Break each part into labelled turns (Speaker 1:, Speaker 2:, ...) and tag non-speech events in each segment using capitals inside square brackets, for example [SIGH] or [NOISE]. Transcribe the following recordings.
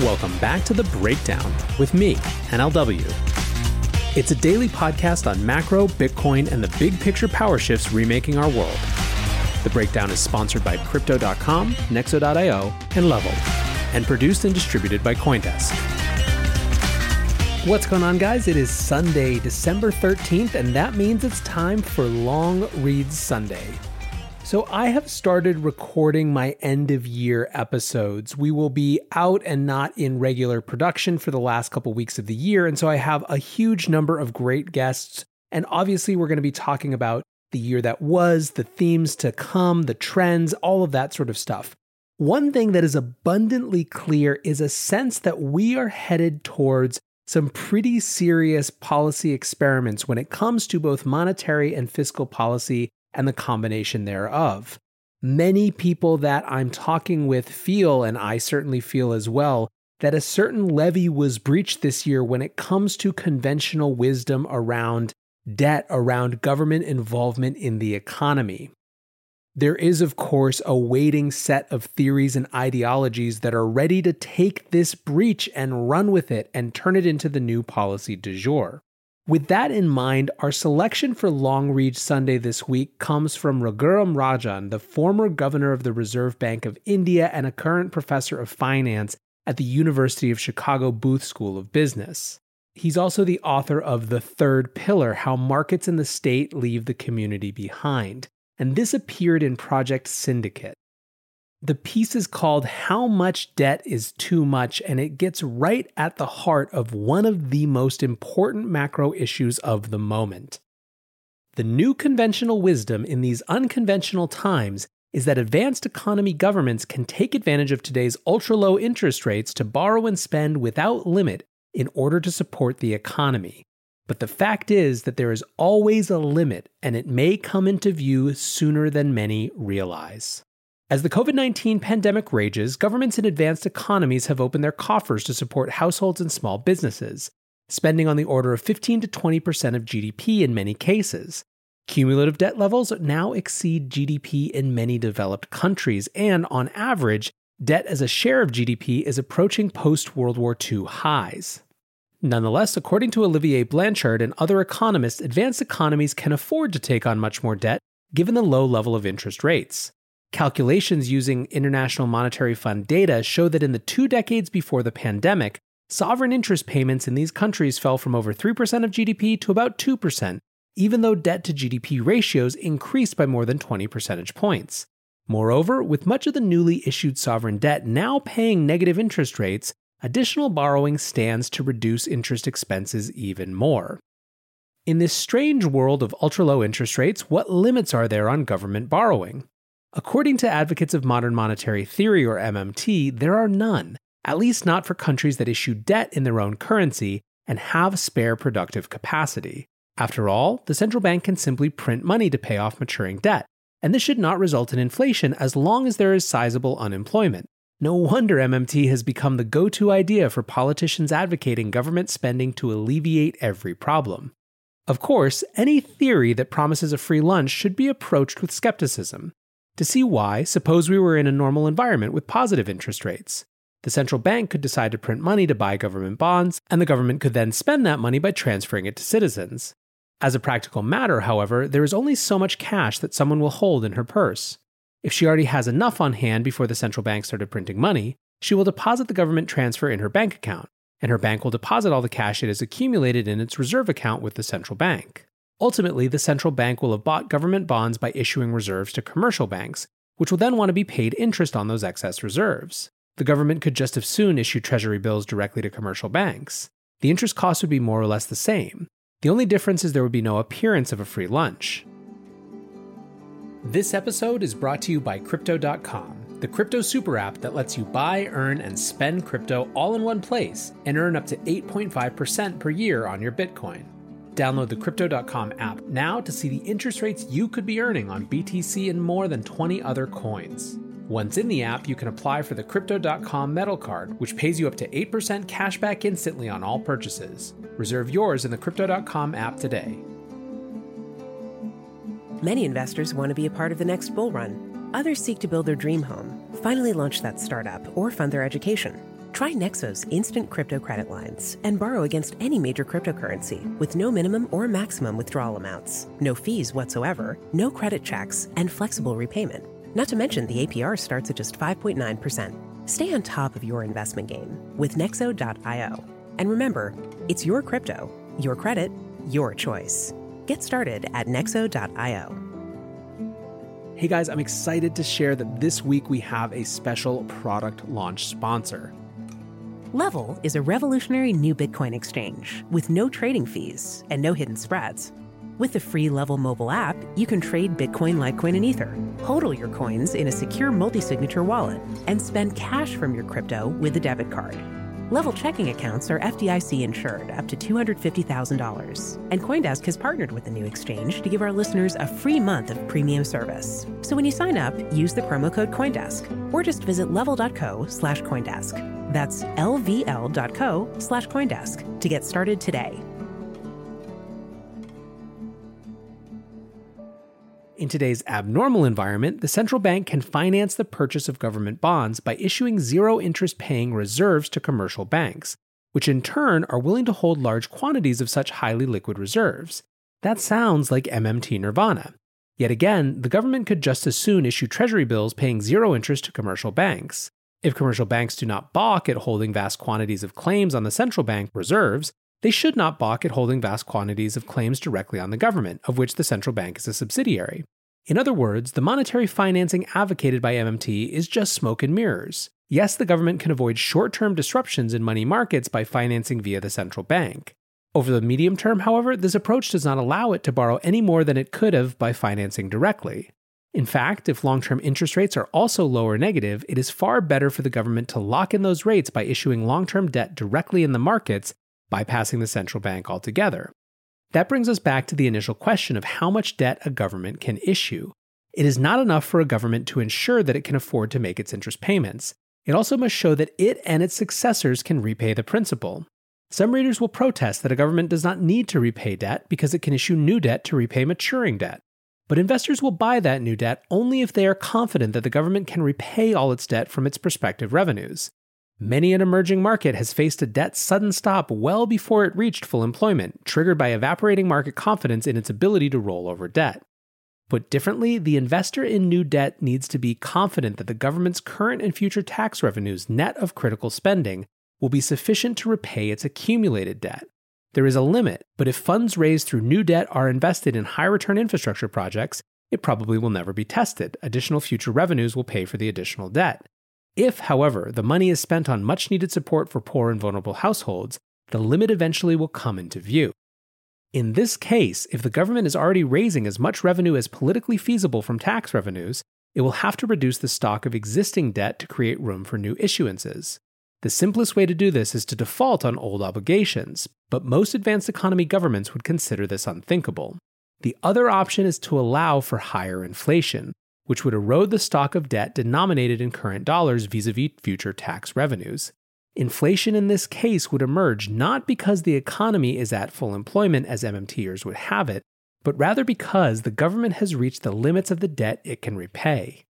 Speaker 1: Welcome back to The Breakdown with me, NLW. It's a daily podcast on macro, Bitcoin, and the big picture power shifts remaking our world. The Breakdown is sponsored by Crypto.com, Nexo.io, and Level, and produced and distributed by Coindesk. What's going on, guys? It is Sunday, December 13th, and that means it's time for Long Reads Sunday. So, I have started recording my end of year episodes. We will be out and not in regular production for the last couple weeks of the year. And so, I have a huge number of great guests. And obviously, we're going to be talking about the year that was, the themes to come, the trends, all of that sort of stuff. One thing that is abundantly clear is a sense that we are headed towards some pretty serious policy experiments when it comes to both monetary and fiscal policy and the combination thereof. Many people that I'm talking with feel, and I certainly feel as well, that a certain levee was breached this year when it comes to conventional wisdom around debt, around government involvement in the economy. There is, of course, a waiting set of theories and ideologies that are ready to take this breach and run with it and turn it into the new policy du jour. With that in mind, our selection for Long Read Sunday this week comes from Raghuram Rajan, the former governor of the Reserve Bank of India and a current professor of finance at the University of Chicago Booth School of Business. He's also the author of The Third Pillar How Markets and the State Leave the Community Behind, and this appeared in Project Syndicate. The piece is called How Much Debt is Too Much, and it gets right at the heart of one of the most important macro issues of the moment. The new conventional wisdom in these unconventional times is that advanced economy governments can take advantage of today's ultra low interest rates to borrow and spend without limit in order to support the economy. But the fact is that there is always a limit, and it may come into view sooner than many realize. As the COVID 19 pandemic rages, governments in advanced economies have opened their coffers to support households and small businesses, spending on the order of 15 to 20% of GDP in many cases. Cumulative debt levels now exceed GDP in many developed countries, and on average, debt as a share of GDP is approaching post World War II highs. Nonetheless, according to Olivier Blanchard and other economists, advanced economies can afford to take on much more debt given the low level of interest rates. Calculations using International Monetary Fund data show that in the two decades before the pandemic, sovereign interest payments in these countries fell from over 3% of GDP to about 2%, even though debt to GDP ratios increased by more than 20 percentage points. Moreover, with much of the newly issued sovereign debt now paying negative interest rates, additional borrowing stands to reduce interest expenses even more. In this strange world of ultra low interest rates, what limits are there on government borrowing? According to advocates of modern monetary theory, or MMT, there are none, at least not for countries that issue debt in their own currency and have spare productive capacity. After all, the central bank can simply print money to pay off maturing debt, and this should not result in inflation as long as there is sizable unemployment. No wonder MMT has become the go to idea for politicians advocating government spending to alleviate every problem. Of course, any theory that promises a free lunch should be approached with skepticism. To see why, suppose we were in a normal environment with positive interest rates. The central bank could decide to print money to buy government bonds, and the government could then spend that money by transferring it to citizens. As a practical matter, however, there is only so much cash that someone will hold in her purse. If she already has enough on hand before the central bank started printing money, she will deposit the government transfer in her bank account, and her bank will deposit all the cash it has accumulated in its reserve account with the central bank. Ultimately, the central bank will have bought government bonds by issuing reserves to commercial banks, which will then want to be paid interest on those excess reserves. The government could just as soon issue treasury bills directly to commercial banks. The interest cost would be more or less the same. The only difference is there would be no appearance of a free lunch. This episode is brought to you by Crypto.com, the crypto super app that lets you buy, earn, and spend crypto all in one place and earn up to 8.5% per year on your Bitcoin. Download the Crypto.com app now to see the interest rates you could be earning on BTC and more than 20 other coins. Once in the app, you can apply for the Crypto.com Metal Card, which pays you up to 8% cash back instantly on all purchases. Reserve yours in the Crypto.com app today.
Speaker 2: Many investors want to be a part of the next bull run. Others seek to build their dream home, finally launch that startup, or fund their education. Try Nexo's instant crypto credit lines and borrow against any major cryptocurrency with no minimum or maximum withdrawal amounts, no fees whatsoever, no credit checks, and flexible repayment. Not to mention the APR starts at just 5.9%. Stay on top of your investment game with Nexo.io. And remember, it's your crypto, your credit, your choice. Get started at Nexo.io.
Speaker 1: Hey guys, I'm excited to share that this week we have a special product launch sponsor.
Speaker 2: Level is a revolutionary new Bitcoin exchange with no trading fees and no hidden spreads. With the free Level mobile app, you can trade Bitcoin, Litecoin, and Ether, hodl your coins in a secure multi signature wallet, and spend cash from your crypto with a debit card. Level checking accounts are FDIC insured up to $250,000. And Coindesk has partnered with the new exchange to give our listeners a free month of premium service. So when you sign up, use the promo code Coindesk or just visit level.co slash Coindesk. That's lvl.co slash Coindesk to get started today.
Speaker 1: In today's abnormal environment, the central bank can finance the purchase of government bonds by issuing zero interest paying reserves to commercial banks, which in turn are willing to hold large quantities of such highly liquid reserves. That sounds like MMT Nirvana. Yet again, the government could just as soon issue treasury bills paying zero interest to commercial banks. If commercial banks do not balk at holding vast quantities of claims on the central bank reserves, they should not balk at holding vast quantities of claims directly on the government, of which the central bank is a subsidiary. In other words, the monetary financing advocated by MMT is just smoke and mirrors. Yes, the government can avoid short term disruptions in money markets by financing via the central bank. Over the medium term, however, this approach does not allow it to borrow any more than it could have by financing directly. In fact, if long term interest rates are also low or negative, it is far better for the government to lock in those rates by issuing long term debt directly in the markets bypassing the central bank altogether. That brings us back to the initial question of how much debt a government can issue. It is not enough for a government to ensure that it can afford to make its interest payments. It also must show that it and its successors can repay the principal. Some readers will protest that a government does not need to repay debt because it can issue new debt to repay maturing debt. But investors will buy that new debt only if they are confident that the government can repay all its debt from its prospective revenues. Many an emerging market has faced a debt sudden stop well before it reached full employment, triggered by evaporating market confidence in its ability to roll over debt. Put differently, the investor in new debt needs to be confident that the government's current and future tax revenues, net of critical spending, will be sufficient to repay its accumulated debt. There is a limit, but if funds raised through new debt are invested in high return infrastructure projects, it probably will never be tested. Additional future revenues will pay for the additional debt. If, however, the money is spent on much needed support for poor and vulnerable households, the limit eventually will come into view. In this case, if the government is already raising as much revenue as politically feasible from tax revenues, it will have to reduce the stock of existing debt to create room for new issuances. The simplest way to do this is to default on old obligations, but most advanced economy governments would consider this unthinkable. The other option is to allow for higher inflation, which would erode the stock of debt denominated in current dollars vis a vis future tax revenues. Inflation in this case would emerge not because the economy is at full employment as MMTers would have it, but rather because the government has reached the limits of the debt it can repay.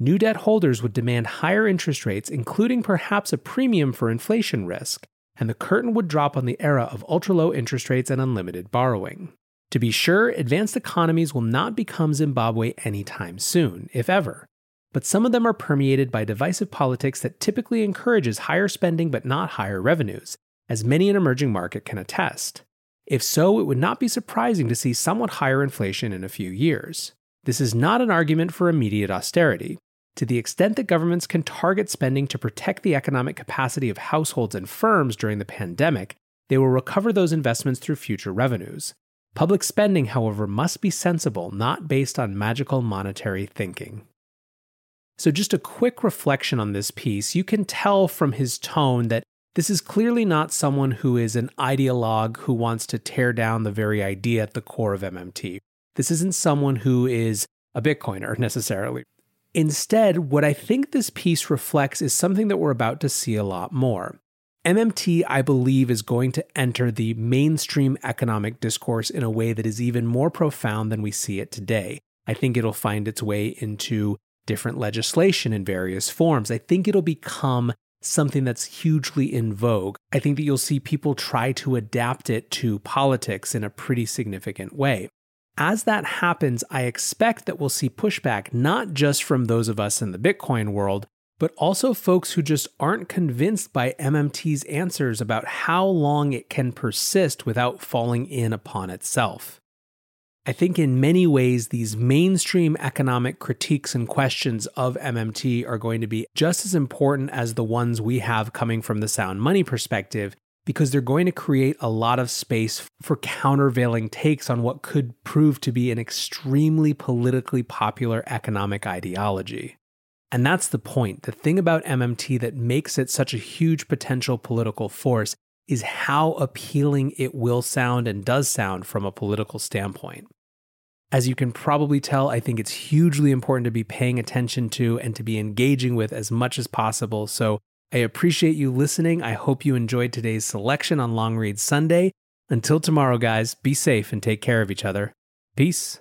Speaker 1: New debt holders would demand higher interest rates, including perhaps a premium for inflation risk, and the curtain would drop on the era of ultra low interest rates and unlimited borrowing. To be sure, advanced economies will not become Zimbabwe anytime soon, if ever. But some of them are permeated by divisive politics that typically encourages higher spending but not higher revenues, as many an emerging market can attest. If so, it would not be surprising to see somewhat higher inflation in a few years. This is not an argument for immediate austerity. To the extent that governments can target spending to protect the economic capacity of households and firms during the pandemic, they will recover those investments through future revenues. Public spending, however, must be sensible, not based on magical monetary thinking. So, just a quick reflection on this piece. You can tell from his tone that this is clearly not someone who is an ideologue who wants to tear down the very idea at the core of MMT. This isn't someone who is a Bitcoiner [LAUGHS] necessarily. Instead, what I think this piece reflects is something that we're about to see a lot more. MMT, I believe, is going to enter the mainstream economic discourse in a way that is even more profound than we see it today. I think it'll find its way into different legislation in various forms. I think it'll become something that's hugely in vogue. I think that you'll see people try to adapt it to politics in a pretty significant way. As that happens, I expect that we'll see pushback not just from those of us in the Bitcoin world, but also folks who just aren't convinced by MMT's answers about how long it can persist without falling in upon itself. I think in many ways, these mainstream economic critiques and questions of MMT are going to be just as important as the ones we have coming from the sound money perspective, because they're going to create a lot of space for countervailing takes on what could prove to be an extremely politically popular economic ideology. And that's the point. The thing about MMT that makes it such a huge potential political force is how appealing it will sound and does sound from a political standpoint. As you can probably tell, I think it's hugely important to be paying attention to and to be engaging with as much as possible. So I appreciate you listening. I hope you enjoyed today's selection on Long Read Sunday. Until tomorrow, guys, be safe and take care of each other. Peace.